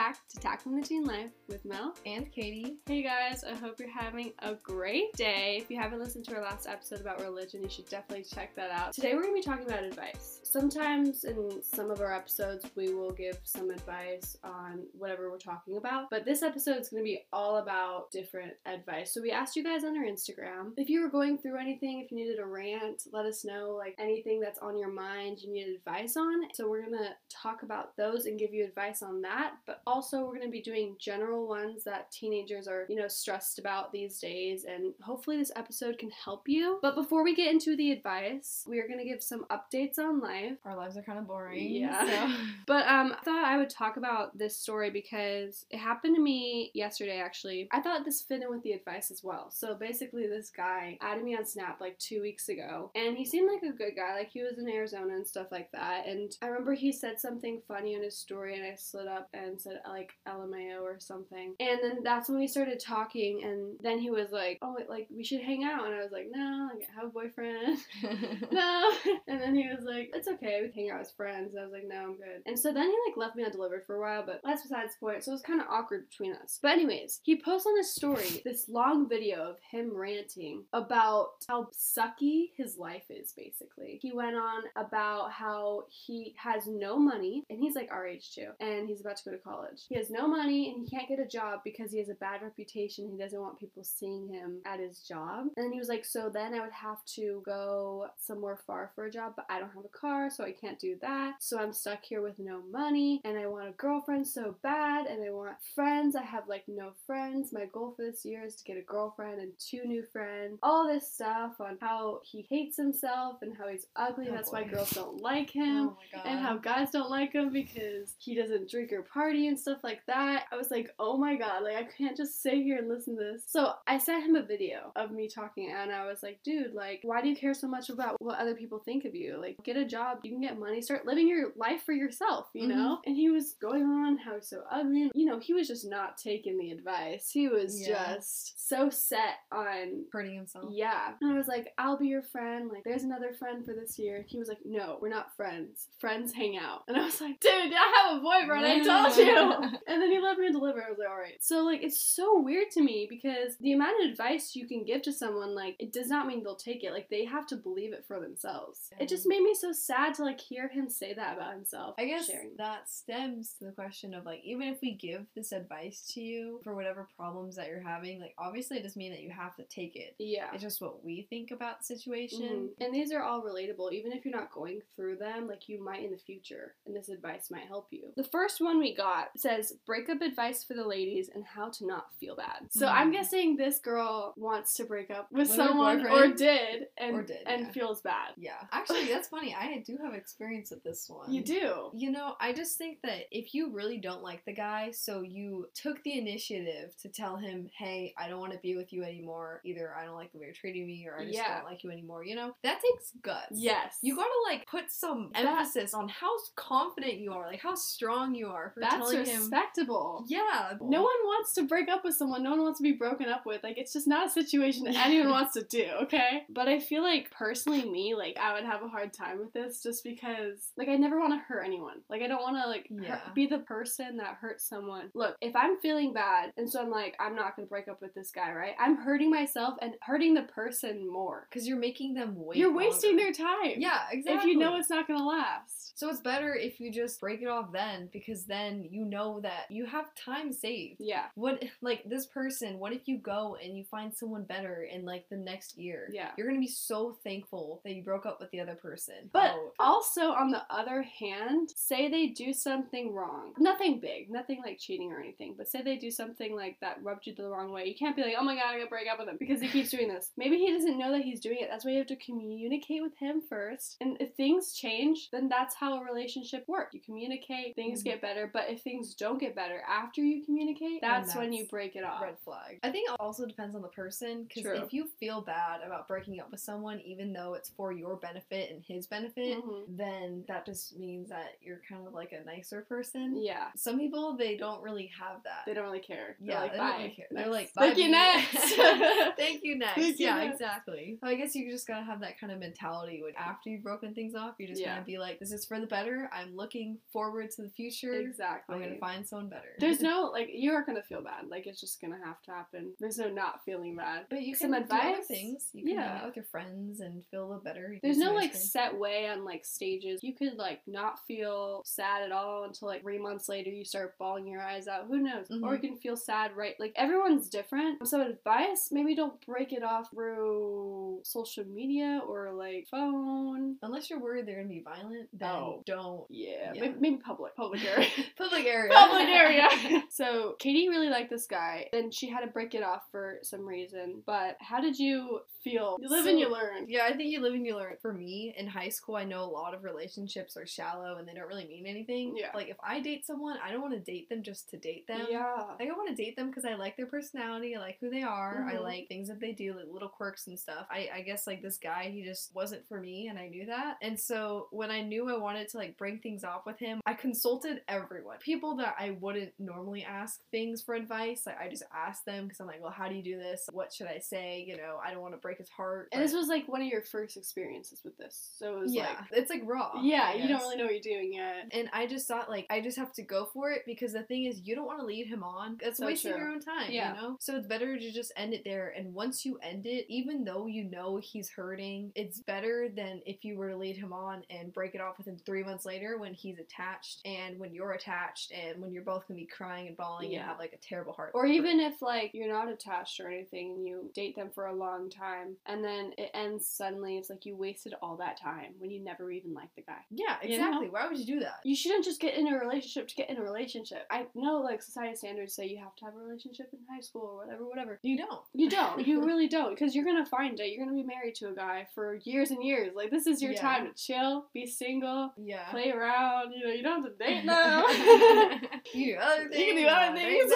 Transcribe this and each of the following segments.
To Tackling the Teen Life with Mel. And Katie. Hey guys, I hope you're having a great day. If you haven't listened to our last episode about religion, you should definitely check that out. Today we're going to be talking about advice. Sometimes in some of our episodes, we will give some advice on whatever we're talking about, but this episode is going to be all about different advice. So we asked you guys on our Instagram if you were going through anything, if you needed a rant, let us know like anything that's on your mind you need advice on. So we're going to talk about those and give you advice on that, but also we're going to be doing general ones that teenagers are, you know, stressed about these days and hopefully this episode can help you. But before we get into the advice, we are going to give some updates on life. Our lives are kind of boring. Yeah. So. But um, I thought I would talk about this story because it happened to me yesterday. Actually, I thought this fit in with the advice as well. So basically, this guy added me on Snap like two weeks ago, and he seemed like a good guy. Like he was in Arizona and stuff like that. And I remember he said something funny in his story, and I slid up and said like LMAO or something. And then that's when we started talking, and then he was like, "Oh, like we should hang out," and I was like, "No, like I have a boyfriend." no. And then he was like, it's okay, we can hang out as friends. And I was like, no, I'm good. And so then he like left me undelivered for a while, but that's besides the point. So it was kind of awkward between us. But anyways, he posts on his story this long video of him ranting about how sucky his life is, basically. He went on about how he has no money, and he's like our age too, and he's about to go to college. He has no money and he can't get a job because he has a bad reputation. He doesn't want people seeing him at his job. And then he was like, so then I would have to go somewhere far for a job, but I don't have a car, so I can't do that. So I'm stuck here with no money, and I want a girlfriend so bad, and I want friends. I have like no friends. My goal for this year is to get a girlfriend and two new friends. All this stuff on how he hates himself and how he's ugly. Oh, that's why girls don't like oh, him oh my god. and how guys don't like him because he doesn't drink or party and stuff like that. I was like, oh my god, like I can't just sit here and listen to this. So I sent him a video of me talking and I was like, dude, like, why do you care so much about what other people think of you? Like, get a job, you can get money, start living your life for yourself, you mm-hmm. know? And he was going on how he's so ugly. You know, he was just not taking the advice. He was Yeah. just so set on hurting himself. yeah. And I was like, I'll be your friend. Like, there's another friend for this year. He was like, No, we're not friends. Friends hang out. And I was like, Dude, I have a boyfriend. I told you. and then he left me to deliver. I was like, All right. So, like, it's so weird to me because the amount of advice you can give to someone, like, it does not mean they'll take it. Like, they have to believe it for themselves. It just made me so sad to, like, hear him say that about himself. I guess Sharing. that stems to the question of like, even if we give this advice to you for whatever problems that you're having, like, obviously it doesn't mean that you have to take it. Yeah. It's just what we think about the situation. Mhm. And these are all relatable, even if you're not going through them, like you might in the future, and this advice might help you. The first one we got says breakup advice for the ladies and how to not feel bad. So I'm Hmm. guessing this girl wants to break up with With someone or did and Or did, and yeah. feels bad. Yeah. Actually, that's funny. I do have experience with this one. You do. You know, I just think that if you really don't like the guy, so you took the initiative to tell him, hey, I don't want to be with you anymore. Either I don't like the way you're treating me or I just Yeah. don't like you anymore, you know? That takes guts. Yes. You gotta like put some That- emphasis on how confident you are, like how strong you are for telling him. Respectable. Yeah. No one wants to break up with someone. No one wants to be broken up with. Like, it's just not a situation that anyone wants to do, okay? But I feel like, personally, me, like, I would have a hard time with this just because, like, I never want to hurt anyone. Like, I don't want to, like, hurt- be the person that hurts someone. Look, if I'm feeling bad, and so I'm like, I'm not going to break up with this guy, right? I'm hurting myself and hurting the person more. Because you're making them wait. You're wasting longer. their time. Yeah, exactly. If you know it's not going to last. So it's better if you just break it off then, because then you know that you have time saved. Yeah. What like this person? What if you go and you find someone better in like the next year? Yeah. you're gonna be so thankful that you broke up with the other person. But Oh, also, on the other hand, say they do something wrong. Nothing big, nothing like cheating or anything, but say they do something like that rubbed you the wrong way. You can't be like, oh my god, I gotta break up with him because he keeps doing this. Maybe he doesn't know that he's doing it. That's why you have to communicate with him first. And if things change, then that's how a relationship works. You communicate, things Mhm. get better, but if things don't get better after you communicate, Then that's, when you break it off. red flag. I think it also depends on the person because if you feel bad about breaking up with someone, even though it's for your benefit and his benefit, Mhm. then that just means that you're kind of like a nicer person. Yeah. Some people they don't really have that. They don't really care. They're yeah, like, they bye. really care. They're like, Thank you bee." next. Thank you next. Thank you yeah, next. exactly. So I guess you just gotta have that kind of mentality when after you've broken things off, you're just Yeah. gonna be like, this is for the better. I'm looking forward to the future. exactly. I'm gonna find someone better. There's no like you are gonna feel bad. Like it's just gonna have to happen. There's no not feeling bad. But you Some can do other things. You can hang Yeah. out with your friends and feel a little better. You There's no like cream. set way on like stages. You could like not feel sad at all until like three months later you start bawling your eyes out. Who knows? Or Mhm. you can feel sad right. Like everyone's different. So advice, maybe don't break it off through social media or like phone. Unless you're worried they're gonna be violent, then Oh. Oh, don't. Yeah, Yeah. Maybe, maybe public. Public area. Public area. public area. so Katie really liked this guy, and she had to break it off for some reason. But how did you feel? You live and you learn. Yeah, I think you live and you learn. For me, in high school, I know a lot of relationships are shallow and they don't really mean anything. Yeah. Like, if I date someone, I don't want to date them just to date them. Yeah. Like, I want to date them because I like their personality, I like who they are, I Mhm. like things that they do, like little quirks and stuff. I, I guess, like, this guy, he just wasn't for me, and I knew that. And so, when I knew I wanted to, like, bring things off with him, I consulted everyone. People that I wouldn't normally ask things for advice, like, I just asked them because I'm like, well, how do you do this? What should I say? You know, I don't want to break his heart. And this was like one of your first experiences with this, so it was yeah, like, it's like raw. yeah, you don't really know what you're doing yet. And I just thought like I just have to go for it because the thing is you don't want to lead him on. That's So wasting true. your own time, Yeah. you know? So it's better to just end it there and once you end it, even though you know he's hurting, it's better than if you were to lead him on and break it off with him three months later when he's attached and when you're attached and when you're both gonna be crying and bawling Yeah. and have like a terrible heart. Or even if like you're not attached or anything and you date them for a long time and then it ends suddenly, it's like you wasted all that time when you never even liked the guy. Yeah, You know? exactly. Why would you do that? You shouldn't just get in a relationship to get in a relationship. I know like society standards say you have to have a relationship in high school or whatever, whatever. You don't. You don't. You really don't. Because you're going to find it. You're going to be married to a guy for years and years. Like, this is your Yeah. time to chill, be single, Yeah. play around. You know, you don't have to date them. you do other things. You can do other not things.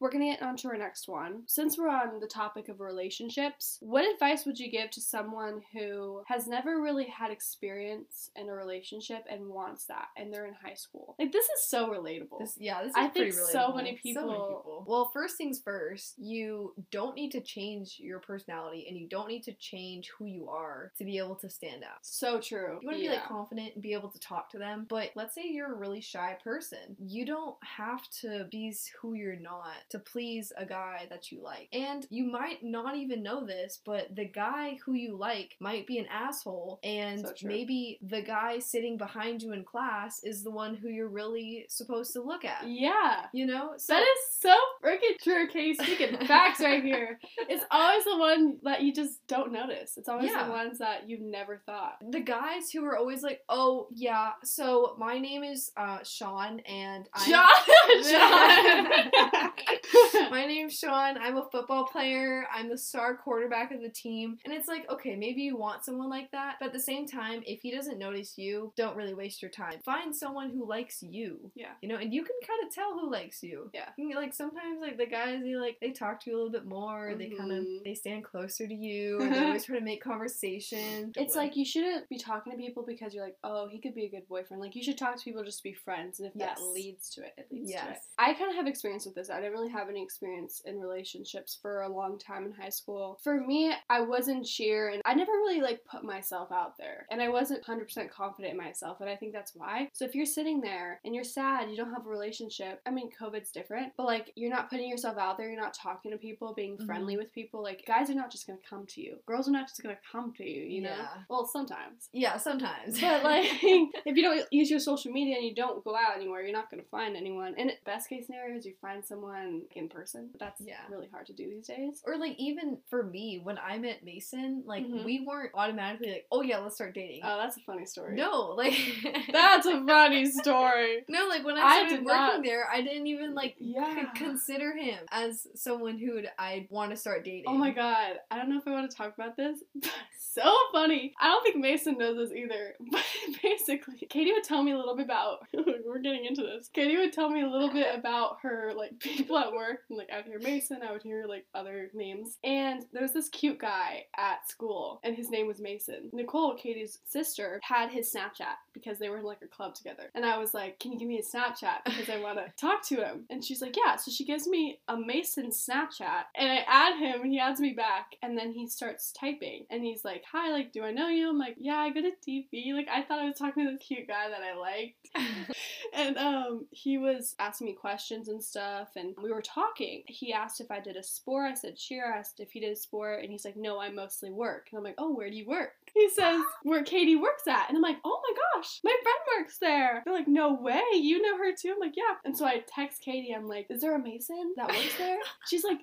We're gonna get on to our next one. Since we're on the topic of relationships, what advice would you give to someone who has never really had experience in a relationship and wants that, and they're in high school? Like this is so relatable. This, yeah, this is I pretty think relatable. so many people, So many people- Well, first things first, you don't need to change your personality and you don't need to change who you are to be able to stand out. so true. You want to yeah. be like confident and be able to talk to them, but let's say you're a really shy person. You don't have to be who you're not to please a guy that you like. And you might not even know this, but the guy who you like might be an asshole, and So maybe the guy sitting behind you in class is the one who you're really supposed to look at. yeah. You know? So That is so freaking true, Katie. Speaking facts right here. It's always the one that you just don't notice. It's always Yeah. the ones that you've never thought. the guys who are always like, "Oh yeah, so my name is uh, Sean, and I'm Sean! my name's Sean. I'm a football player. I'm the star quarterback of the team. And it's like, okay, maybe you want someone like that, but at the same time, if he doesn't notice you, don't really waste your time. Find someone who likes you. Yeah. You know, and you can kind of tell who likes you. Yeah. You can, like sometimes like the guys they like they talk to you a little bit more. They kind of mm-hmm. they stand closer to you. And they always try to make conversation. It's like you shouldn't be talking to people because you're like, oh, he could be a good boyfriend. Like you should talk to people just to be friends, and if Yes. that leads to it, it leads to it. Yes. I kind of have experience with this. I didn't really have any experience in relationships for a long time in high school. For me, I was in cheer, and I never really like put myself out there, and I wasn't 100% confident in myself, and I think that's why. So if you're sitting there and you're sad, you don't have a relationship. I mean, COVID's different, but like you're not putting yourself out there. You're not talking to people, being Mhm. friendly with people. Like guys are not just gonna come to you. Girls are not just gonna come to you. You know. Yeah. Well, sometimes. yeah, sometimes. But like, if you don't use your social media and you don't go out anywhere, you're not gonna find anyone. And best case scenario is you find someone in person. But that's Yeah. really hard to do these days. Or like even for me, when I met Mason, like Mhm. we weren't automatically like, oh yeah, let's start dating. Oh, that's a funny story. no, like that's a funny story. no, like when I I started did working not- there, I didn't even like Yeah. consider him as someone who I'd want to start dating. Oh my god, I don't know if I want to talk about this. So funny. I don't think Mason knows this either. But basically, Katie would tell me a little bit about. we're getting into this. Katie would tell me a little bit about her like people at like I would hear Mason, I would hear like other names. And there was this cute guy at school, and his name was Mason. Nicole, Katie's sister, had his Snapchat because they were in like a club together. And I was like, Can you give me a Snapchat? Because I want to talk to him. And she's like, Yeah. So she gives me a Mason Snapchat, and I add him, and he adds me back, and then he starts typing, and he's like, Hi, like, do I know you? I'm like, Yeah, I go to TV. Like, I thought I was talking to this cute guy that I liked. and um, he was asking me questions and stuff, and we were talking. He asked if I did a sport. I said cheer. I asked if he did a sport, and he's like, No, I mostly work. And I'm like, Oh, where do you work? He says where Katie works at, and I'm like, Oh my gosh, my friend works there. They're like, No way, you know her too. I'm like, Yeah. And so I text Katie. I'm like, Is there a Mason that works there? She's like,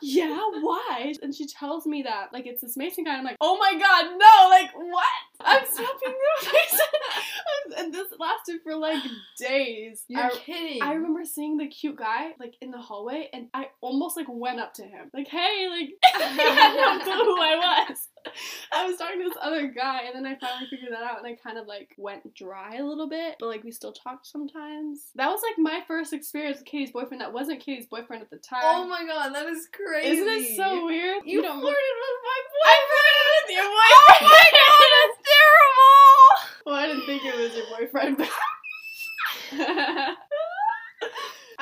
Yeah, why? And she tells me that like it's this Mason guy. I'm like, Oh my god, no! Like what? I'm swapping Mason. and this lasted for like days. You're I, kidding. I remember seeing the cute guy like in the hallway, and I almost like went up to him, like, "Hey!" Like he had no clue who I was. I was talking to this other guy, and then I finally figured that out, and I kind of like went dry a little bit, but like we still talked sometimes. That was like my first experience with Katie's boyfriend. That wasn't Katie's boyfriend at the time. Oh my god, that is crazy. Isn't it so weird? You, don't. flirted with my I boyfriend. flirted with your Oh my god, that's terrible. Well, I didn't think it was your boyfriend.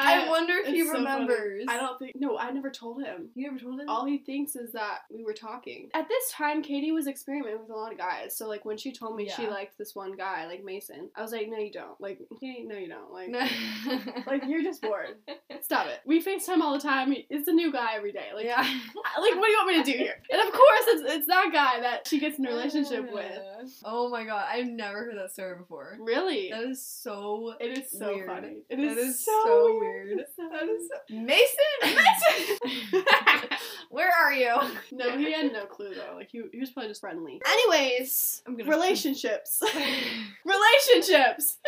But I, wonder if he so funny. remembers. I don't think. No, I never told him. You never told him? All he thinks is that we were talking. At this time, Katie was experimenting with a lot of guys. So like when she told me she liked this one guy, like Mason, I was like, no, you don't. Like, hey, no, you don't. Like, like you're just bored. Stop it. We FaceTime all the time. It's a new guy every day. Like, yeah. like what do you want me to do here? And of course, it's it's that guy that she gets in a relationship with. Oh my god, I've never heard that story before. Really. That is so. It is so weird. funny. It is, that is is so, so weird. Weird. It's so That funny. is so- Mason. Mason. Where are you? No, he had no clue though. Like he, he was probably just friendly. Anyways, I'm gonna- relationships. relationships.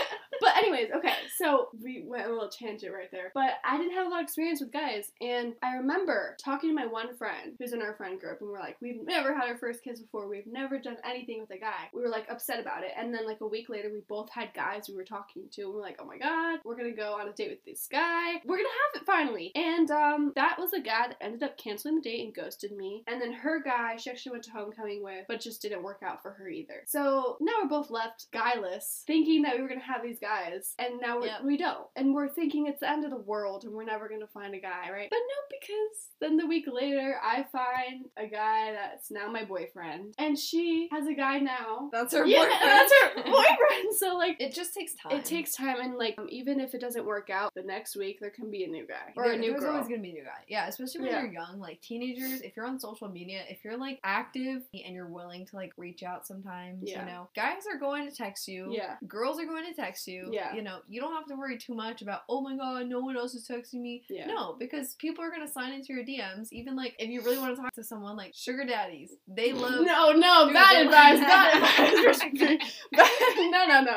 But anyways, okay, so we went a little tangent right there. But I didn't have a lot of experience with guys, and I remember talking to my one friend who's in our friend group, and we're like, we've never had our first kiss before. We've never done anything with a guy. We were like upset about it, and then like a week later, we both had guys we were talking to, and we're like, oh my god, we're gonna go on a date with this guy. We're gonna have it finally. And um, that was a guy that ended up canceling the date and ghosted me. And then her guy, she actually went to homecoming with, but just didn't work out for her either. So now we're both left guyless, thinking that we were gonna have these guys, and now we're, Yep. we don't. And we're thinking it's the end of the world, and we're never gonna find a guy, right? But no, because then the week later, I find a guy that's now my boyfriend, and she has a guy now. That's her Yeah, boyfriend. that's her boyfriend. So like. It just takes time. It takes time, and like um, even if it doesn't work out, the next week there can be a new guy or There- a new there's girl. always gonna be a new guy. Yeah, especially when Yeah. you're young, like teenagers. If you're on social media, if you're like active and you're willing to like reach out sometimes, Yeah. you know, guys are going to text you. Yeah. Girls are going to text you. Yeah. You know, you don't have to worry too much about, oh my god, no one else is texting me. Yeah. No, because people are gonna sign into your DMs. Even like if you really want to talk to someone like sugar daddies, they love. No, no, Dude, bad advice, bad advice. no, no, no.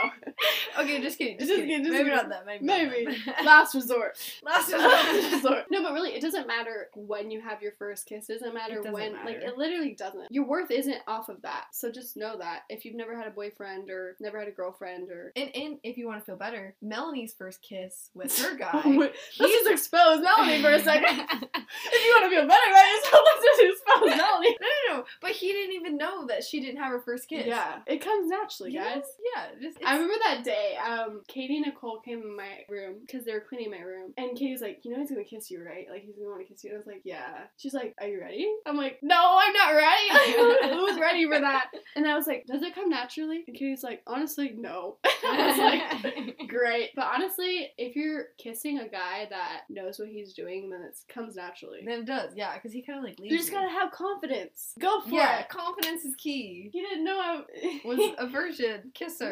Okay, just kidding. Just, Just kidding. kidding, just maybe kidding. not that. Maybe. Maybe. Last resort. Last Last resort. resort. No, but really, it doesn't matter when you have your first kiss. It doesn't matter It doesn't when. Like, it literally doesn't. Your worth isn't off of that. So just know that. If you've never had a boyfriend or never had a girlfriend or. And, and if you want to feel better, Melanie's first kiss with her guy. Let's just expose Melanie for a second. if you want to feel better about yourself, let's just expose Melanie. No, no, no. But he didn't even know that she didn't have her first kiss. Yeah, it comes naturally, guys. Yeah. Just, I remember that day, um, Katie and Nicole came in my room because they were cleaning my room. And Katie's like, you know he's gonna kiss you, right? Like, he's gonna wanna kiss you. And I was like, yeah. She's like, are you ready? I'm like, no, I'm not ready. Like, who- who's ready for that? And I was like, does it come naturally? And Katie's like, honestly, no. I was like, great. But honestly, if you're kissing a guy that knows what he's doing, then it comes naturally. then it does, yeah, because he kind of like leaves. You just you. gotta have confidence. Go for Yeah, it. confidence is key. He didn't know I Was a virgin kisser.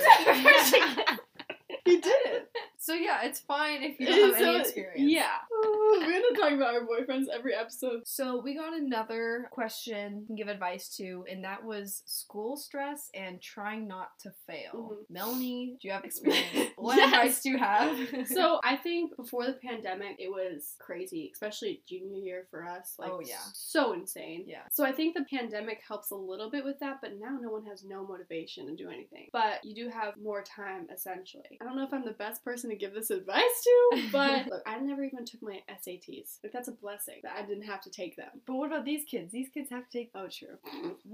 He did it. so yeah, it's fine if you don't have So, any experience. Yeah. We're gonna talk about our boyfriends every episode. So we got another question to give advice to, and that was school stress and trying not to fail. Mhm. Melanie, do you have experience? What Yes. advice do you have? So I think before the pandemic, it was crazy, especially junior year for us. Like, Oh, yeah. so insane. Yeah. So I think the pandemic helps a little bit with that, but now no one has no motivation to do anything. But you do have more time, essentially. I don't know if I'm the best person to give this advice to, but look, I never even took my SATs. Like that's a blessing that I didn't have to take them. But what about these kids? These kids have to take. Oh, true.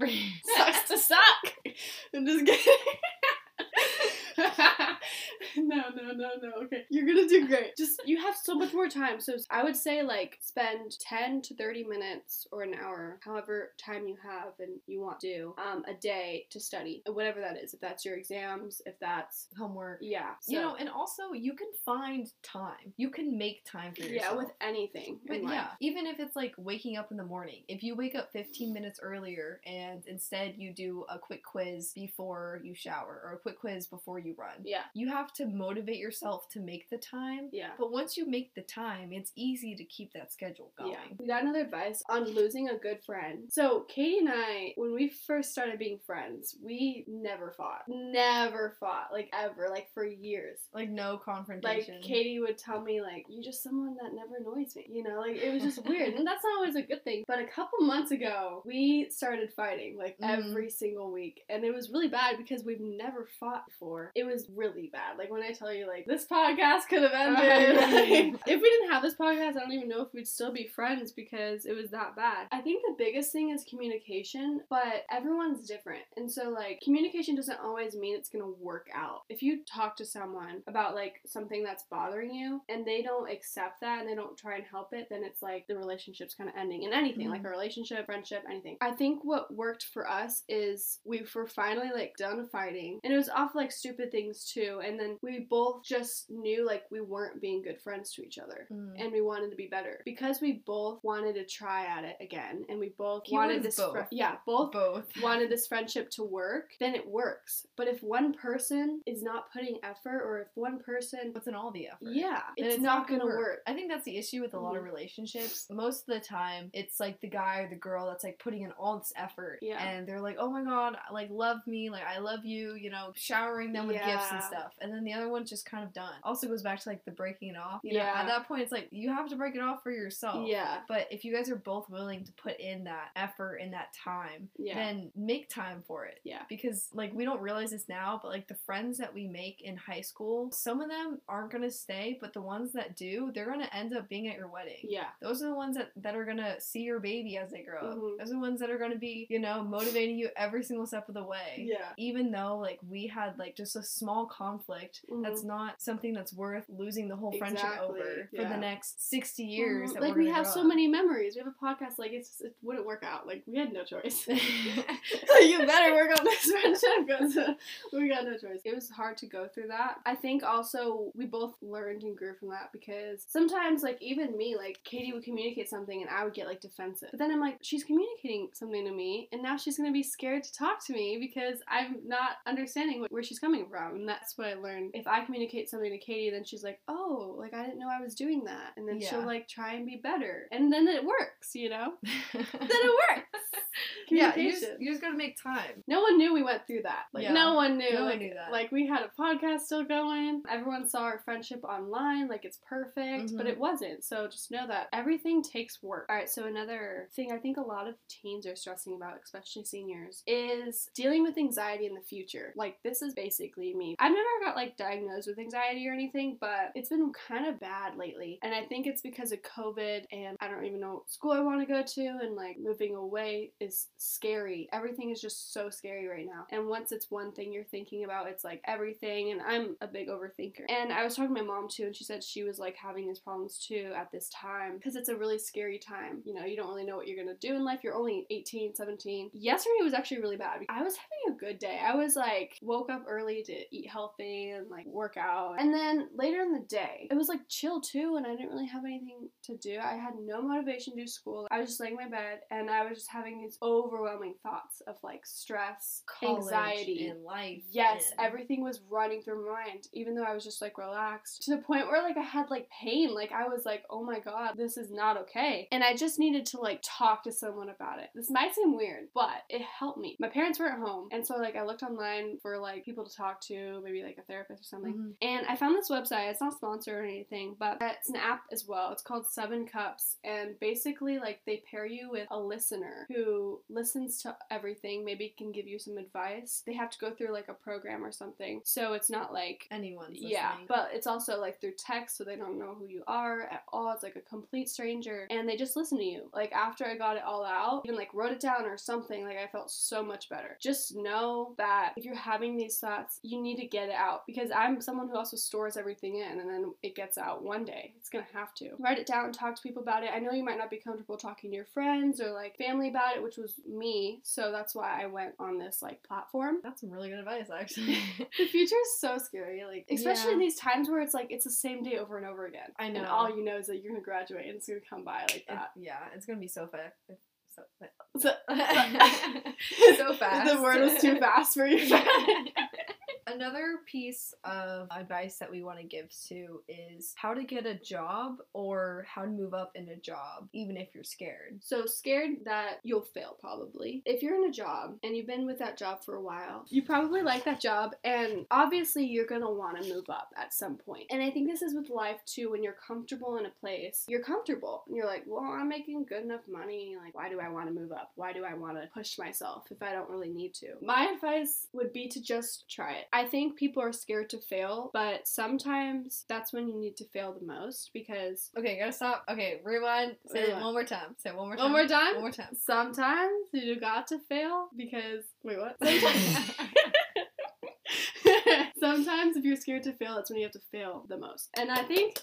Sucks to suck. I'm just kidding. no, no, no, no. Okay. You're gonna do great. Just you have so much more time. So I would say like spend 10 to 30 minutes or an hour, however time you have and you want to, do, um, a day to study. Whatever that is. If that's your exams, if that's Homework. yeah. You know, and also you can find time. You can make time for yourself. yeah, with anything. But yeah, even if it's like waking up in the morning, if you wake up 15 minutes earlier and instead you do a quick quiz before you shower or a quick quiz before you run, Yeah. you have to motivate yourself to make the time. Yeah. But once you make the time, it's easy to keep that schedule going. Yeah. We got another advice on losing a good friend. So Katie and I, when we first started being friends, we never fought. Never fought. Like ever. Like for years. Like no confrontation. Like. Katie would tell me, like, you're just someone that never annoys me. You know, like it was just weird. And that's not always a good thing. But a couple months ago, we started fighting like Mhm. every single week. And it was really bad because we've never fought before. It was really bad. Like when I tell you like this podcast could have ended. like, if we didn't have this podcast, I don't even know if we'd still be friends because it was that bad. I think the biggest thing is communication, but everyone's different. And so like communication doesn't always mean it's gonna work out. If you talk to someone about like something that's bothering you and they don't accept that and they don't try and help it, then it's like the relationship's kind of ending in anything, like mm-hmm. a relationship, friendship, anything. I think what worked for us is we were finally like done fighting and it was off like stupid things too. And then we both just knew like we weren't being good friends to each other Mm. and we wanted to be better because we both wanted to try at it again and we both Keyword wanted this both. fri- yeah both both. wanted this friendship to work then it works but if one person is not putting effort or if one person puts in all the effort? yeah then it's, not gonna work, I think that's the issue with a lot of Mhm. relationships. Most of the time, it's like the guy or the girl that's like putting in all this effort, Yeah. and they're like, "Oh my god, like love me, like I love you," you know, showering them with gifts and stuff. And then the other one's just kind of done. Also goes back to like the breaking it off. You know, Yeah. at that point, it's like you have to break it off for yourself. yeah But if you guys are both willing to put in that effort and that time, yeah then make time for it yeah because like we don't realize this now but like the friends that we make in high school some of them aren't going to stay but the ones that do they're going to end up being at your wedding yeah those are the ones that, that are going to see your baby as they grow Mhm. up those are the ones that are going to be you know motivating you every single step of the way yeah even though like we had like just a small conflict Mhm. that's not something that's worth losing the whole friendship Exactly, over for the next 60 years Mhm. that like we have so up. many memories we have a podcast like it's just, it wouldn't work out like we had no choice you you better work on this friendship because we got no choice. It was hard to go through that. I think also we both learned and grew from that because sometimes, like, even me, like, Katie would communicate something and I would get, like, defensive. But then I'm like, she's communicating something to me and now she's gonna be scared to talk to me because I'm not understanding where she's coming from. And that's what I learned. If I communicate something to Katie, then she's like, oh, like, I didn't know I was doing that. And then she'll, like, try and be better. And then it works, you know? then it works. yeah, you just, you just gotta make time. No one knew we went through that. Like Yeah. no one knew. No one like, knew that. Like we had a podcast still going. Everyone saw our friendship online, like it's perfect, but Mhm. it wasn't. So just know that everything takes work. All right. So another thing I think a lot of teens are stressing about, especially seniors, is dealing with anxiety in the future. Like this is basically me. I've never got like diagnosed with anxiety or anything, but it's been kind of bad lately, and I think it's because of COVID and I don't even know what school I want to go to, and like moving away is scary. Everything is just so scary right now. And once it's one thing you're thinking about, it's like everything. And I'm a big overthinker. And I was talking to my mom too, and she said she was like having these problems too at this time because it's a really scary time. You know, you don't really know what you're gonna do in life. You're only 18, 17. Yesterday was actually really bad. I was having a good day. I was like, woke up early to eat healthy and like work out. And then later in the day, it was like chill too, and I didn't really have anything to do. I had no motivation to do school. I was just laying in my bed and I was just having these overwhelming thoughts of like stress, College anxiety, and life. Yes, and- everything was running through my mind, even though I was just like relaxed to the point where like I had like pain. Like I was like, oh my god, this is not okay. And I just needed to like talk to someone about it. This might seem weird, but it helped me. My parents were at home, and so like I looked online for like people to talk to, maybe like a therapist or something. Mhm. And I found this website. It's not sponsored or anything, but it's an app as well. It's called Seven Cups, and basically, like they pair you with a listener who listens to everything. Maybe can give you some advice. They have to go through like a program or something, so it's not like Anyone's listening. yeah, but it's also like through text, so they don't know who you are at all. It's like a complete stranger, and they just listen to you. Like after I got it all out, even like wrote it down or something, like I felt so much better. Just know that if you're having these thoughts, you need to get it out because I'm someone who also stores everything in, and then it gets out one day. It's gonna have to write it down, talk to people about it. I know you might not be comfortable talking to your friends or like family about it, which was me, so that's why I went on this like platform. That's some really good advice, actually. The future is so scary, like especially Yeah. in these times where it's like it's the same day over and over again. I know. And all you know is that you're gonna graduate and it's gonna come by like It- that. yeah, it's gonna be so fast. So, So, so fast. the word was too fast for you. Another piece of advice that we want to give to is how to get a job or how to move up in a job, even if you're scared. So scared that you'll fail probably. If you're in a job and you've been with that job for a while, you probably like that job and obviously you're going to want to move up at some point. And I think this is with life too when you're comfortable in a place. You're comfortable and you're like, "Well, I'm making good enough money. Like, why do I want to move up? Why do I want to push myself if I don't really need to?" My advice would be to just try it. Think people are scared to fail, but sometimes that's when you need to fail the most because Okay, gotta stop. Okay, rewind. Say it one more time. Say it one more time. one more time. One more time. Sometimes you got to fail because wait, what? Sometimes if you're scared to fail, that's when you have to fail the most. And I think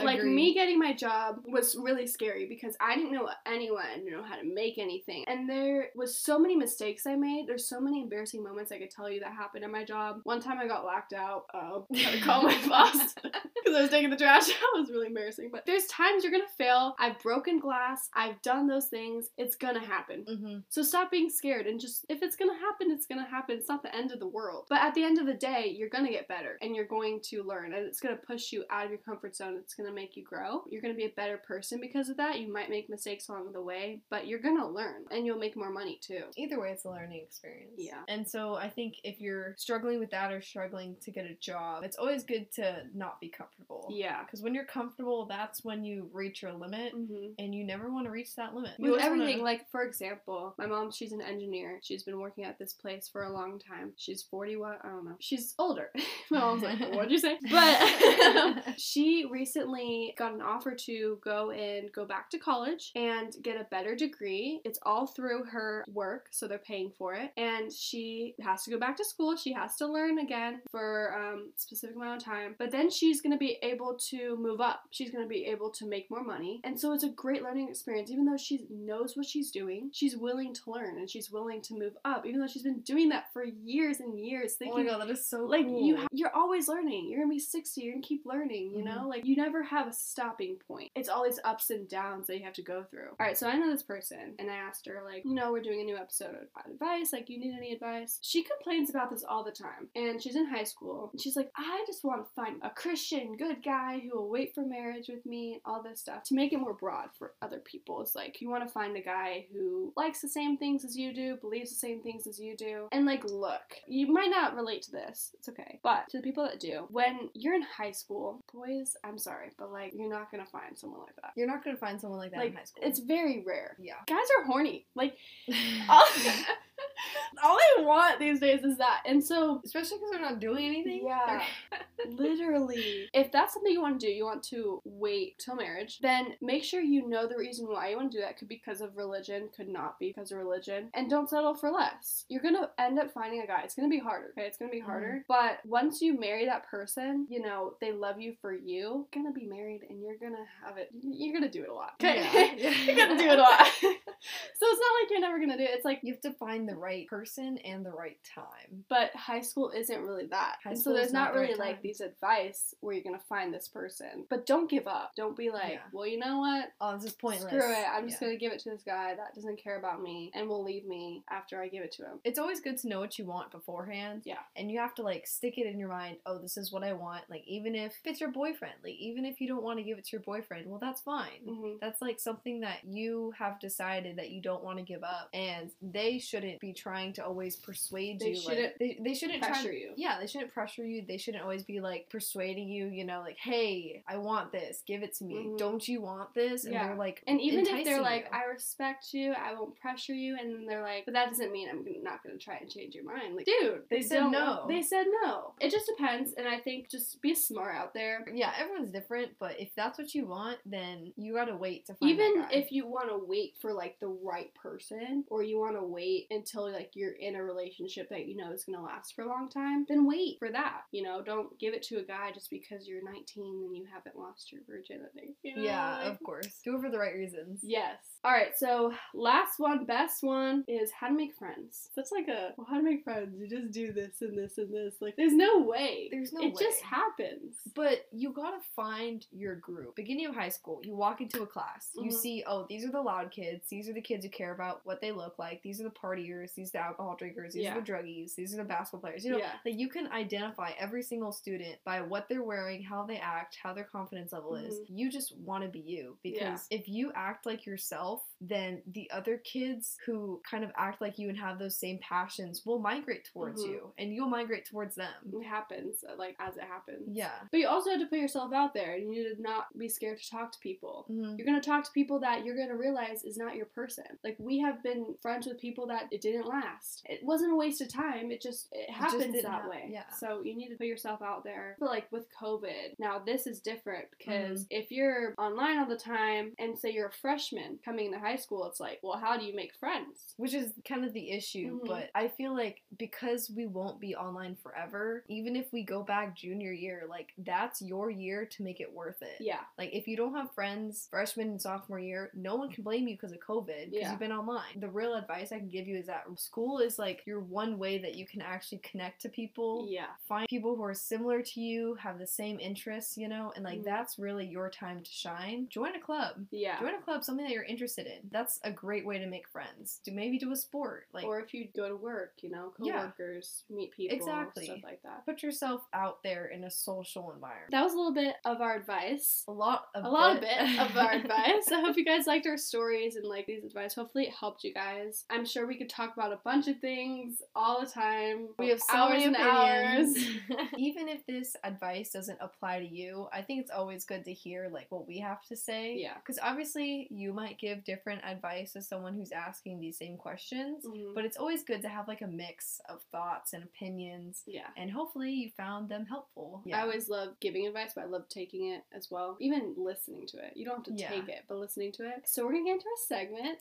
like me getting my job was really scary because I didn't know anyone, I didn't know how to make anything. And there was so many mistakes I made. There's so many embarrassing moments I could tell you that happened in my job. One time I got locked out. Oh, gotta call my boss because I was taking the trash out. It was really embarrassing. But there's times you're gonna fail. I've broken glass. I've done those things. It's gonna happen. Mm-hmm. So stop being scared and just if it's gonna happen, it's gonna happen. It's not the end of the world. But at the end of the day, you're gonna get better and you're going to learn and it's gonna push you out of your comfort zone. It's gonna make you grow. You're gonna be a better person because of that. You might make mistakes along the way, but you're gonna learn and you'll make more money too. Either way, it's a learning experience. Yeah. And so I think if you're struggling with that or struggling to get a job, it's always good to not be comfortable. Yeah. Because when you're comfortable, that's when you reach your limit, Mm-hmm. and you never want to reach that limit. You With always wanna- everything, like for example, my mom, she's an engineer. She's been working at this place for a long time. She's 41, I don't know. She's older. my mom's like, what'd you say? But she recently got an offer to go and go back to college and get a better degree. It's all through her work, so they're paying for it. And she has to go back to school. She has to learn again for um, a specific amount of time. But then she's going to be able to move up. She's going to be able to make more money. And so it's a great learning experience. Even though she knows what she's doing, she's willing to learn and she's willing to move up. Even though she's been doing that for years and years, oh my god, that is so like cool. you ha- you're always learning you're gonna be 60 you're gonna keep learning you Mhm. know like you never have a stopping point. It's all these ups and downs that you have to go through. All right so i know this person and i asked her like you know we're doing a new episode of advice. Like you need any advice? She complains about this all the time and she's in high school. And she's like i just want to find a christian good guy who will wait for marriage with me all this stuff to make it more broad for other people. It's like you want to find a guy who likes the same things as you do believes the same things as you do and like look you might not relate to this it's okay but to the people that do when you're in high school boys i'm sorry but like you're not gonna find someone like that You're not gonna find someone like that like in high school. it's very rare yeah. guys are horny like all, they want these days is that. And so Especially because they're not doing anything. Yeah. literally. If that's something you want to do you want to wait till marriage then make sure you know the reason why you want to do that. Could be because of religion could not be because of religion. And don't settle for less. You're gonna end up finding a guy. It's gonna be harder okay? It's gonna be harder. Mm-hmm. But once you marry that person you know they love you for you you're gonna be married and you're gonna have it. You're gonna do it a lot. Okay Yeah. you're gonna do it a lot. So it's not like you're never gonna do it. It's like You have to find the right person and the right time. but high school isn't really that. High and so there's not not the really right like time. these advice where you're gonna find this person. But don't give up. Don't be like, Yeah. well, you know what? Oh, this is pointless. Screw it. I'm just Yeah. gonna give it to this guy that doesn't care about me and will leave me after I give it to him. It's always good to know what you want beforehand. Yeah. And you have to like stick it in your mind. Oh, this is what I want. Like even if it's your boyfriend, like even if you don't want to give it to your boyfriend, well, that's fine. hmm That's like something that you have decided that you don't want to give up, and they shouldn't be trying to always persuade They you. shouldn't like, they, they shouldn't try- Pressure you. Yeah, they shouldn't pressure you. They shouldn't always be like persuading you, you know, like, hey, I want this, give it to me. Mhm. Don't you want this? And Yeah. they're like, And even if they're like, you. I respect you, I won't pressure you, and then they're like, but that doesn't mean I'm not going to try and change your mind. Like, dude, They said no. They said no. It just depends, and I think just be smart out there. yeah, everyone's different, but if that's what you want, then you gotta wait to find Even if you want to wait for like the right person, or you want to wait until like you're in a relationship that you know is going to last for a long time, then wait for that. You know, don't give it to a guy just because you're 19 and you haven't lost your virginity. You know? yeah, like- of course, do it for the right reasons. Yes. All right. So last one, best one is how to make friends. That's like a well, how to make friends. You just do this and this and this. Like, there's no way. There's no it way. just happens. But you gotta find your group. Beginning of high school, you walk into a class, you Mhm. see, oh, these are the loud kids, these are the kids who care about what they look like, these are the partiers, these are the alcohol drinkers, these Yeah. are the druggies, these are the basketball players. You know, Yeah. like you can identify every single student by what they're wearing, how they act, how their confidence level is. Mhm. You just want to be you Yeah. because if you act like yourself, then the other kids who kind of act like you and have those same passions will migrate towards Mhm. you and you'll migrate towards them. It happens uh, like as it happens. Yeah. But you also have to put yourself out there. and You need to not be scared to talk to people. Mhm. You're gonna talk to people that you're gonna realize is not your person. Like we have been friends with people that it didn't last. It wasn't a waste of time. It just it didn't that way. yeah. So you need to put yourself out there. But like with COVID, now this is different because Mm-hmm. if you're online all the time and say you're a freshman coming into high school, it's like, well, how do you make friends? which is kind of the issue Mhm. but i feel like because we won't be online forever even if we go back junior year like that's your year to make it worth it Yeah. like if you don't have friends freshman and sophomore year no one can blame you because of covid because Yeah. you've been online the real advice i can give you is that school is like your one way that you can actually connect to people Yeah. find people who are similar to you have the same interests you know and like Mhm. that's really your time to shine join a club Yeah. Join a club, something that you're interested in. That's a great way to make friends. Do maybe do a sport. Like or if you go to work, you know, Yeah. coworkers, meet people, Exactly. stuff like that. put yourself out there in a social environment. That was a little bit of our advice. a lot of a lot of bit of our advice. I hope you guys liked our stories and like these advice. Hopefully it helped you guys. I'm sure we could talk about a bunch of things all the time. We have so hours many opinions. hours. Even if this advice doesn't apply to you, I think it's always good to hear like what we have to say. Yeah. Because obviously you might give different advice to someone who's asking these same questions, Mhm. but it's always good to have like a mix of thoughts and opinions. yeah. And hopefully you found them helpful. Yeah. I always love giving advice, but I love taking it as well. Even listening to it. You don't have to Yeah. take it, but listening to it. So we're gonna get into a segment.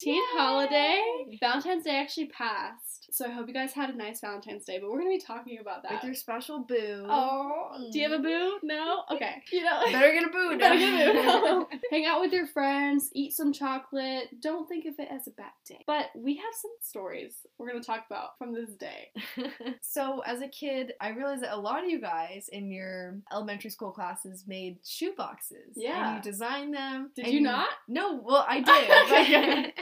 Teen Holiday. Valentine's Day actually passed. So I hope you guys had a nice Valentine's Day, but we're gonna be talking about that. with your special boo. Oh, do you have a boo? No? Okay. You know, Better get a boo. Better get a boo now. Hang out with your friends, eat some chocolate. Don't think of it as a bad day. But we have some stories we're going to talk about from this day. so as a kid, I realized that a lot of you guys in your elementary school classes made shoe boxes. Yeah. And you designed them. Did and you not? No, well I did.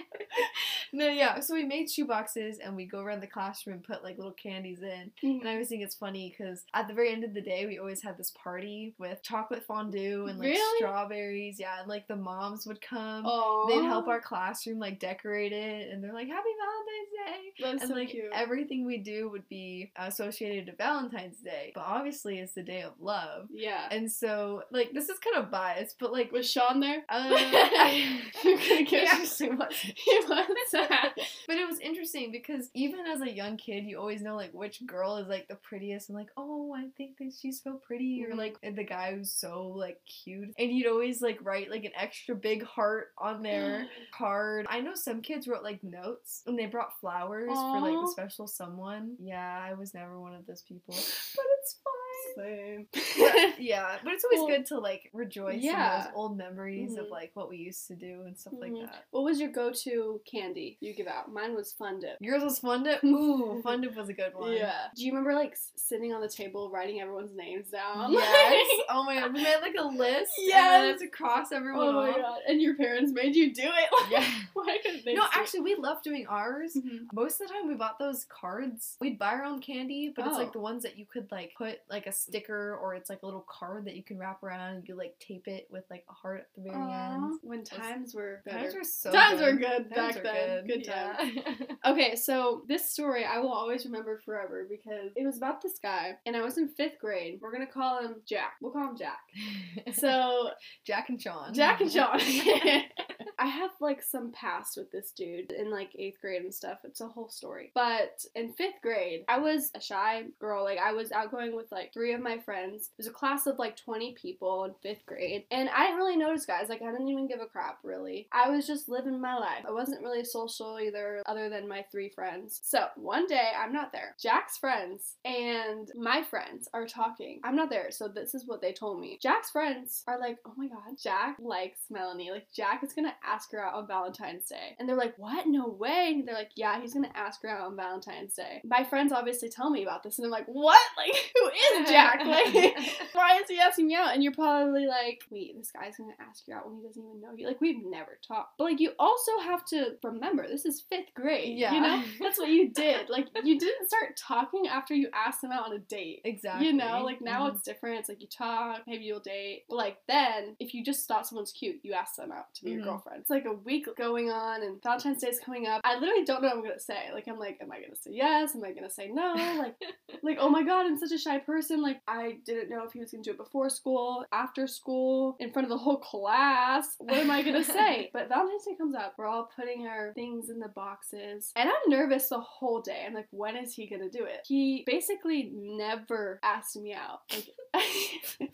No, yeah. So we made shoe boxes and we go around the classroom and put like little candies in. And I always think it's funny because at the very end of the day, we always had this party with chocolate fondue and like Really? strawberries. Yeah, and like the moms would come. Oh, They'd help our classroom like decorate it, and they're like, "Happy Valentine's Day!" That's and so like cute. everything we do would be associated to Valentine's Day, but obviously it's the day of love. yeah. And so, like, this is kind of biased, but like, Was Sean there? uh, gonna he get actually wasn't. He was sad. But it was interesting because even as a young kid, you always know like which girl is like the prettiest and like, oh, I think that she's so pretty, or Mhm. like the guy who's so like cute. And you'd always like write like an extra big heart on their card. I know some kids wrote like notes and they brought flowers for like the special someone. Yeah, I was never one of those people, but it's fine. Same. But, yeah, but it's always Well, good to like rejoice in those old memories of Mhm. like what we used to do and stuff Mhm. like that. What was your go-to candy you give out? Mine was Fun Dip. Yours was Fun Dip? Ooh, Fun Dip was a good one. Yeah. Do you remember like sitting on the table writing everyone's names down? Yes. oh my god. We made like a list. And then to cross everyone oh my off. god. And your parents made you do it. Like, Yeah. Why couldn't they? No, actually, we loved doing ours. Mhm. Most of the time, we bought those cards. We'd buy our own candy, but it's Oh. like the ones that you could like put like a sticker or it's like a little card that you can wrap around you like tape it with like a heart at the very Aw, end. when times were better. Times were so Times good. were good Times back were then. Good yeah. Okay, so this story I will always remember forever because it was about this guy, and I was in fifth grade. We're gonna call him Jack. We'll call him Jack. So Jack and Sean. Jack and Sean. I have like some past with this dude in like eighth grade and stuff. It's a whole story. But in fifth grade, I was a shy girl. Like I was outgoing with like three of my friends. It was a class of like 20 people in fifth grade. And I didn't really notice guys. Like I didn't even give a crap really. I was just living my life. I wasn't really social either, other than my three friends. So one day I'm not there. Jack's friends and my friends are talking. I'm not there. So this is what they told me. Jack's friends are like, oh my god, Jack likes Melanie. Like Jack is gonna ask her out on Valentine's Day. And they're like, what? No way. And they're like, yeah, he's gonna ask her out on Valentine's Day. My friends obviously tell me about this, and I'm like, what? Like, who is Jack? Like, why is he asking me out? And you're probably like, wait, this guy's gonna ask you out when he doesn't even know you. Like, we've never talked. But like, you also have to remember, this is fifth grade. Yeah. You know, that's what you did. Like, you didn't start talking after you asked them out on a date. exactly. You know, like now Mhm. it's different. It's like you talk, maybe you'll date. But like then, if you just thought someone's cute, you ask them out to be Mhm. your girlfriend. It's like a week going on and Valentine's Day is coming up. I literally don't know what I'm gonna say. Like I'm like, am I gonna say yes? Am I gonna say no? Like like oh my god, I'm such a shy person. Like I didn't know if he was gonna do it before school, after school, in front of the whole class. What am I gonna say? But Valentine's Day comes up. We're all putting our things in the boxes, and I'm nervous the whole day. I'm like, when is he gonna do it? He basically never asked me out. Like.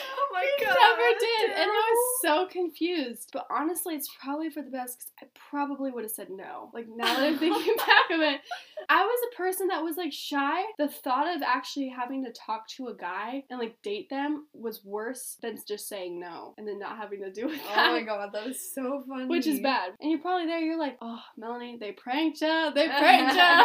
Oh my He god. never did, and I was so confused. But honestly, it's probably for the best because I probably would have said no. Like now that I'm thinking back of it, I was a person that was like shy. The thought of actually having to talk to a guy and like date them was worse than just saying no and then not having to do with Oh that. my god, that was so funny. Which is bad. And you're probably there, you're like, oh, Melanie, they pranked ya. They pranked ya.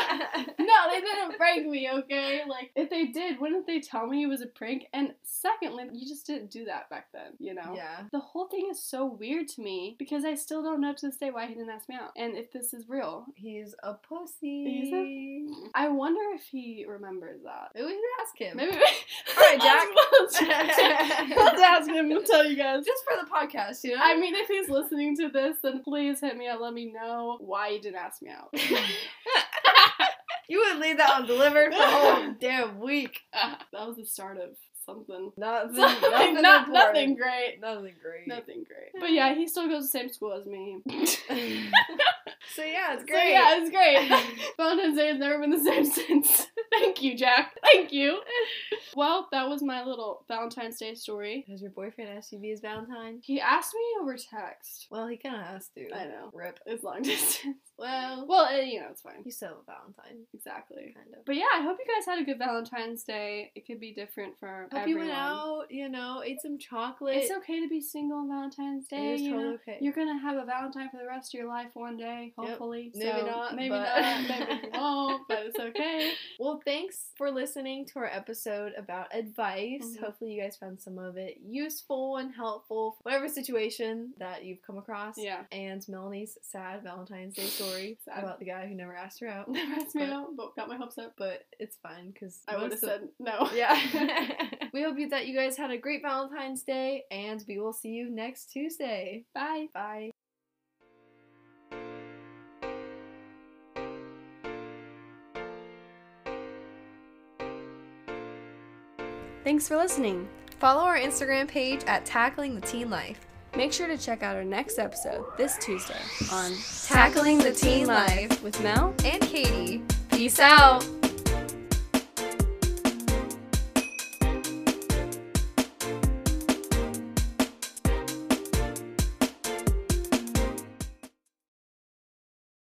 no, they didn't prank me, okay? Like, if they did, wouldn't they tell me it was a prank? And secondly, you just didn't do that back then, you know? Yeah. The whole thing is so weird to me because I still don't know to this day why he didn't ask me out and if this is real. He's a pussy. He's a- I wonder if he remembers that. Maybe we should ask him. Maybe. Alright, Jack. Let's, let's- let's ask him and tell you guys. Just for the podcast, you know? I mean, if he's listening to this, then please hit me up. Let me know why you didn't ask me out. you would leave that undelivered for a whole damn week. that was the start of something. Nothing, Something- nothing, not, nothing great. Nothing great. Nothing great. But yeah, he still goes to the same school as me. so yeah, it's great. So yeah, it's great. Valentine's Day has never been the same since. Thank you, Jack. Thank you. Well, that was my little Valentine's Day story. Has your boyfriend asked you to be his Valentine? He asked me over text. Well, he kind of has to. I know. Rip. It's long distance. Well, Well, eh, you know, it's fine. you still have a Valentine, Exactly. kind of. But yeah, I hope you guys had a good Valentine's Day. It could be different for Hope everyone. you went out, you know, ate some chocolate. It's okay to be single on Valentine's Day. It is you totally know? okay. You're gonna have a Valentine for the rest of your life one day, Yep. hopefully. Maybe So, not, Maybe but- not. Maybe you won't. But it's okay. Well, thanks for listening to our episode about advice. Mhm. Hopefully, you guys found some of it useful and helpful, whatever situation that you've come across. Yeah. And Melanie's sad Valentine's Day story Sad. about the guy who never asked her out. Never asked me But- out, but got my hopes up. But it's fine because I would have said no. Yeah. we hope you, that you guys had a great Valentine's Day, and we will see you next Tuesday. Bye. Bye. Thanks for listening. Follow our Instagram page at Tackling the Teen Life. Make sure to check out our next episode this Tuesday on Tackling the Teen Life with Mel. And Katie. Peace out.